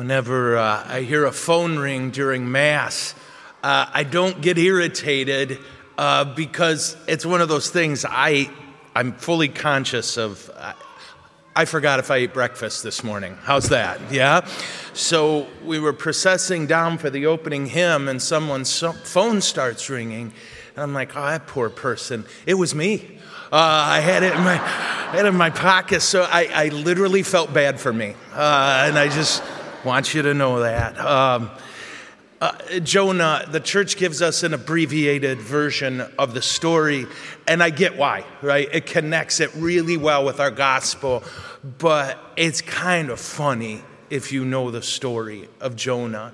whenever uh, I hear a phone ring during Mass, uh, I don't get irritated uh, because it's one of those things I, I'm fully conscious of. I forgot if I ate breakfast this morning. How's that? Yeah? So we were processing down for the opening hymn, and someone's phone starts ringing. And I'm like, oh, that poor person. It was me. Uh, I had it in my, had it in my pocket, so I, I literally felt bad for me. Uh, and I just want you to know that. Um, uh, Jonah, the church gives us an abbreviated version of the story, and I get why, right? It connects it really well with our gospel, but it's kind of funny if you know the story of Jonah.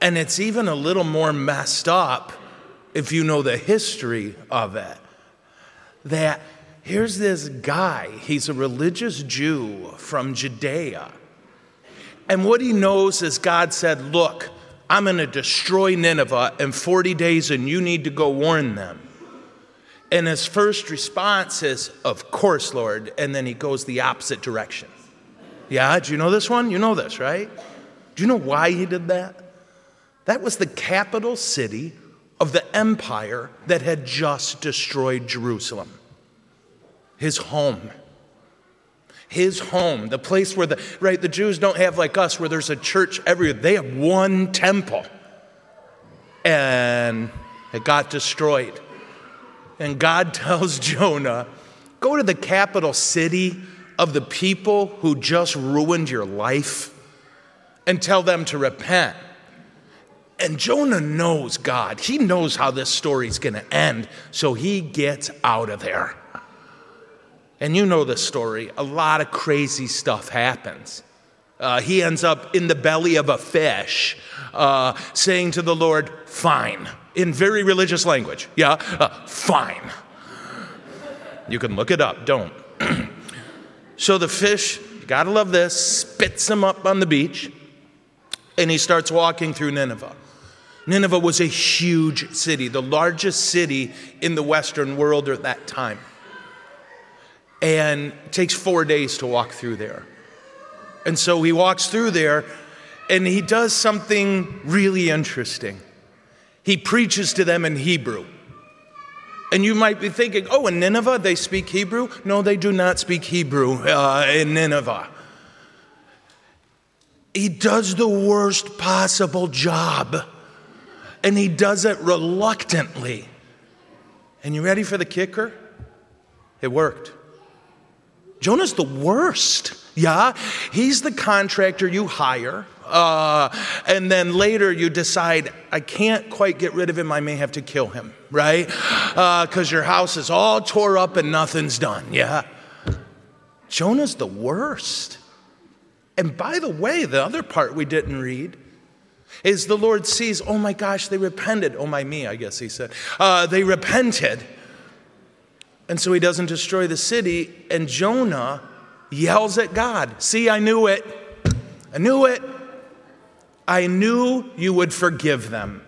And it's even a little more messed up if you know the history of it that here's this guy, he's a religious Jew from Judea. And what he knows is God said, Look, I'm going to destroy Nineveh in 40 days, and you need to go warn them. And his first response is, Of course, Lord. And then he goes the opposite direction. Yeah, do you know this one? You know this, right? Do you know why he did that? That was the capital city of the empire that had just destroyed Jerusalem. His home. His home, the place where the, right, the Jews don't have like us where there's a church everywhere. They have one temple. And it got destroyed. And God tells Jonah, go to the capital city of the people who just ruined your life and tell them to repent. And Jonah knows God. He knows how this story's going to end, so he gets out of there. And you know the story. A lot of crazy stuff happens. Uh, he ends up in the belly of a fish, uh, saying to the Lord, Fine, in very religious language. Yeah, uh, fine. You can look it up, don't. so the fish, you gotta love this, spits him up on the beach, and he starts walking through Nineveh. Nineveh was a huge city, the largest city in the Western world at that time. And takes four days to walk through there. And so he walks through there and he does something really interesting. He preaches to them in Hebrew. And you might be thinking, oh, in Nineveh they speak Hebrew? No, they do not speak Hebrew uh, in Nineveh. He does the worst possible job and he does it reluctantly. And you ready for the kicker? It worked. Jonah's the worst. Yeah, he's the contractor you hire. Uh, and then later you decide, I can't quite get rid of him, I may have to kill him, right? Because uh, your house is all tore up and nothing's done, yeah? Jonah's the worst. And by the way, the other part we didn't read is the Lord sees, oh my gosh, they repented. Oh my me, I guess he said. Uh, they repented. And so he doesn't destroy the city. And Jonah yells at God, See, I knew it. I knew it. I knew you would forgive them.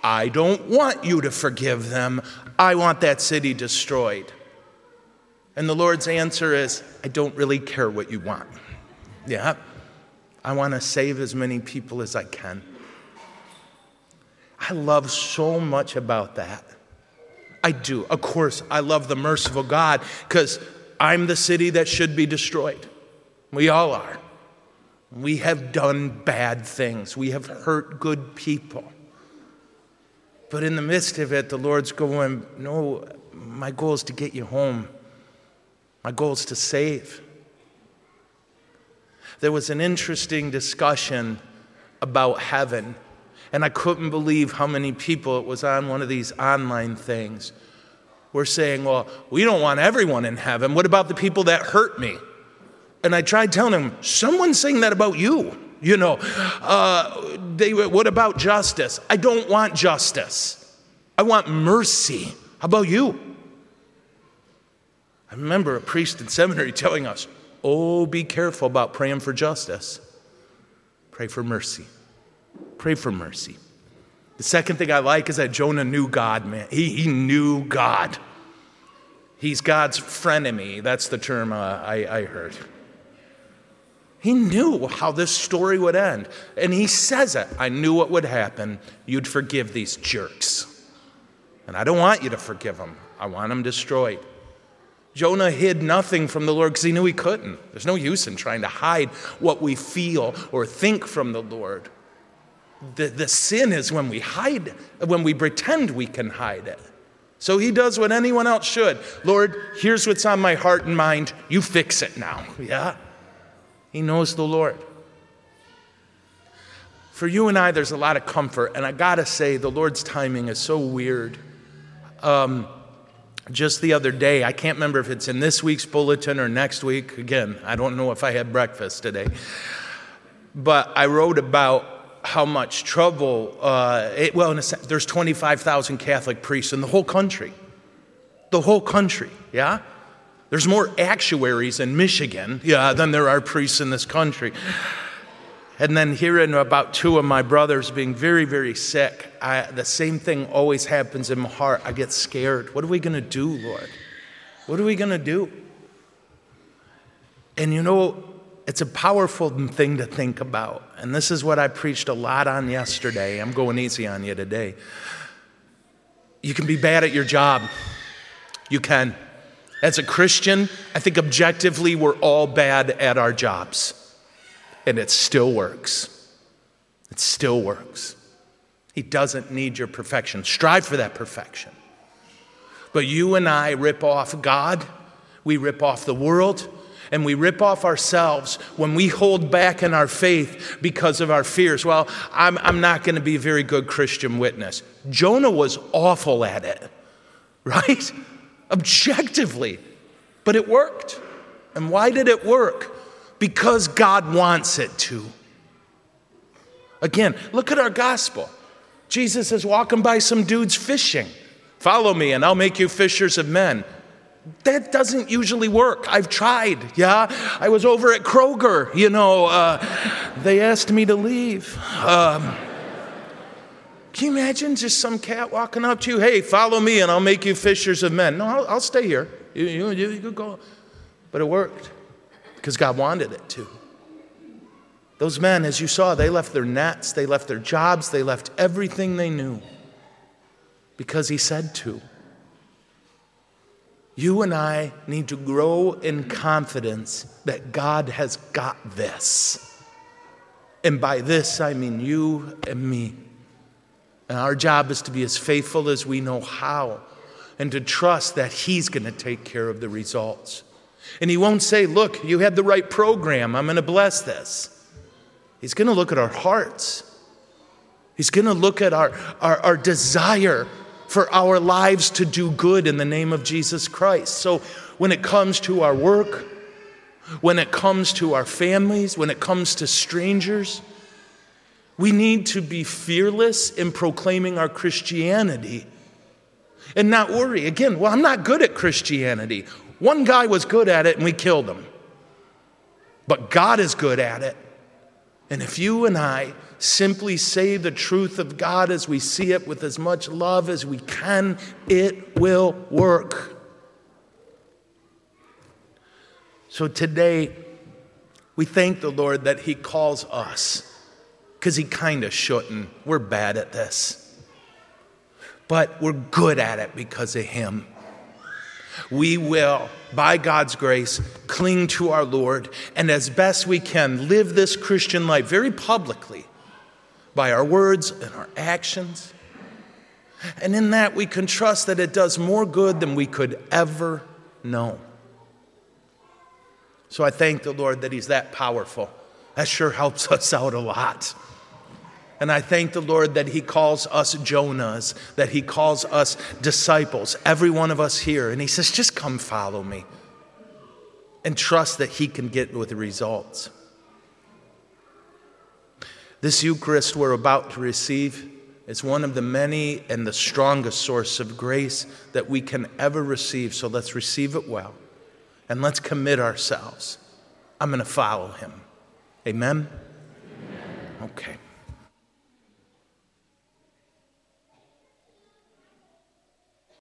I don't want you to forgive them. I want that city destroyed. And the Lord's answer is, I don't really care what you want. Yeah, I want to save as many people as I can. I love so much about that. I do. Of course, I love the merciful God because I'm the city that should be destroyed. We all are. We have done bad things, we have hurt good people. But in the midst of it, the Lord's going, No, my goal is to get you home. My goal is to save. There was an interesting discussion about heaven and I couldn't believe how many people it was on one of these online things were saying, Well, we don't want everyone in heaven. What about the people that hurt me? And I tried telling them, Someone's saying that about you. You know, uh, they, what about justice? I don't want justice. I want mercy. How about you? I remember a priest in seminary telling us, Oh, be careful about praying for justice. Pray for mercy. Pray for mercy. The second thing I like is that Jonah knew God, man. He, he knew God. He's God's frenemy. That's the term uh, I, I heard. He knew how this story would end. And he says it I knew what would happen. You'd forgive these jerks. And I don't want you to forgive them, I want them destroyed. Jonah hid nothing from the Lord because he knew he couldn't. There's no use in trying to hide what we feel or think from the Lord. The, the sin is when we hide, when we pretend we can hide it. So he does what anyone else should. Lord, here's what's on my heart and mind. You fix it now. Yeah? He knows the Lord. For you and I, there's a lot of comfort. And I got to say, the Lord's timing is so weird. Um, just the other day, I can't remember if it's in this week's bulletin or next week. Again, I don't know if I had breakfast today. But I wrote about how much trouble, uh, it, well, in a sense, there's 25,000 Catholic priests in the whole country. The whole country, yeah? There's more actuaries in Michigan, yeah, than there are priests in this country. And then hearing about two of my brothers being very, very sick, I, the same thing always happens in my heart. I get scared. What are we going to do, Lord? What are we going to do? And you know, it's a powerful thing to think about. And this is what I preached a lot on yesterday. I'm going easy on you today. You can be bad at your job. You can. As a Christian, I think objectively we're all bad at our jobs. And it still works. It still works. He doesn't need your perfection. Strive for that perfection. But you and I rip off God, we rip off the world, and we rip off ourselves when we hold back in our faith because of our fears. Well, I'm, I'm not going to be a very good Christian witness. Jonah was awful at it, right? objectively. But it worked. And why did it work? Because God wants it to. Again, look at our gospel. Jesus is walking by some dudes fishing. Follow me, and I'll make you fishers of men. That doesn't usually work. I've tried, yeah? I was over at Kroger, you know, uh, they asked me to leave. Um, can you imagine just some cat walking up to you? Hey, follow me and I'll make you fishers of men. No, I'll, I'll stay here. You, you, you, you go. But it worked because God wanted it to. Those men, as you saw, they left their nets, they left their jobs, they left everything they knew because He said to. You and I need to grow in confidence that God has got this. And by this, I mean you and me. And our job is to be as faithful as we know how and to trust that He's going to take care of the results. And He won't say, Look, you had the right program. I'm going to bless this. He's going to look at our hearts. He's going to look at our, our, our, desire for our lives to do good in the name of Jesus Christ. So when it comes to our work, when it comes to our families, when it comes to strangers, we need to be fearless in proclaiming our Christianity and not worry. Again, well, I'm not good at Christianity. One guy was good at it and we killed him. But God is good at it. And if you and I simply say the truth of God as we see it with as much love as we can, it will work. So today, we thank the Lord that He calls us because he kind of shouldn't. We're bad at this. But we're good at it because of him. We will, by God's grace, cling to our Lord and as best we can live this Christian life very publicly by our words and our actions. And in that, we can trust that it does more good than we could ever know. So I thank the Lord that He's that powerful. That sure helps us out a lot. And I thank the Lord that He calls us Jonahs, that He calls us disciples, every one of us here. And He says, just come follow me and trust that He can get with the results. This Eucharist we're about to receive is one of the many and the strongest source of grace that we can ever receive. So let's receive it well and let's commit ourselves. I'm going to follow Him. Amen? Amen. Okay.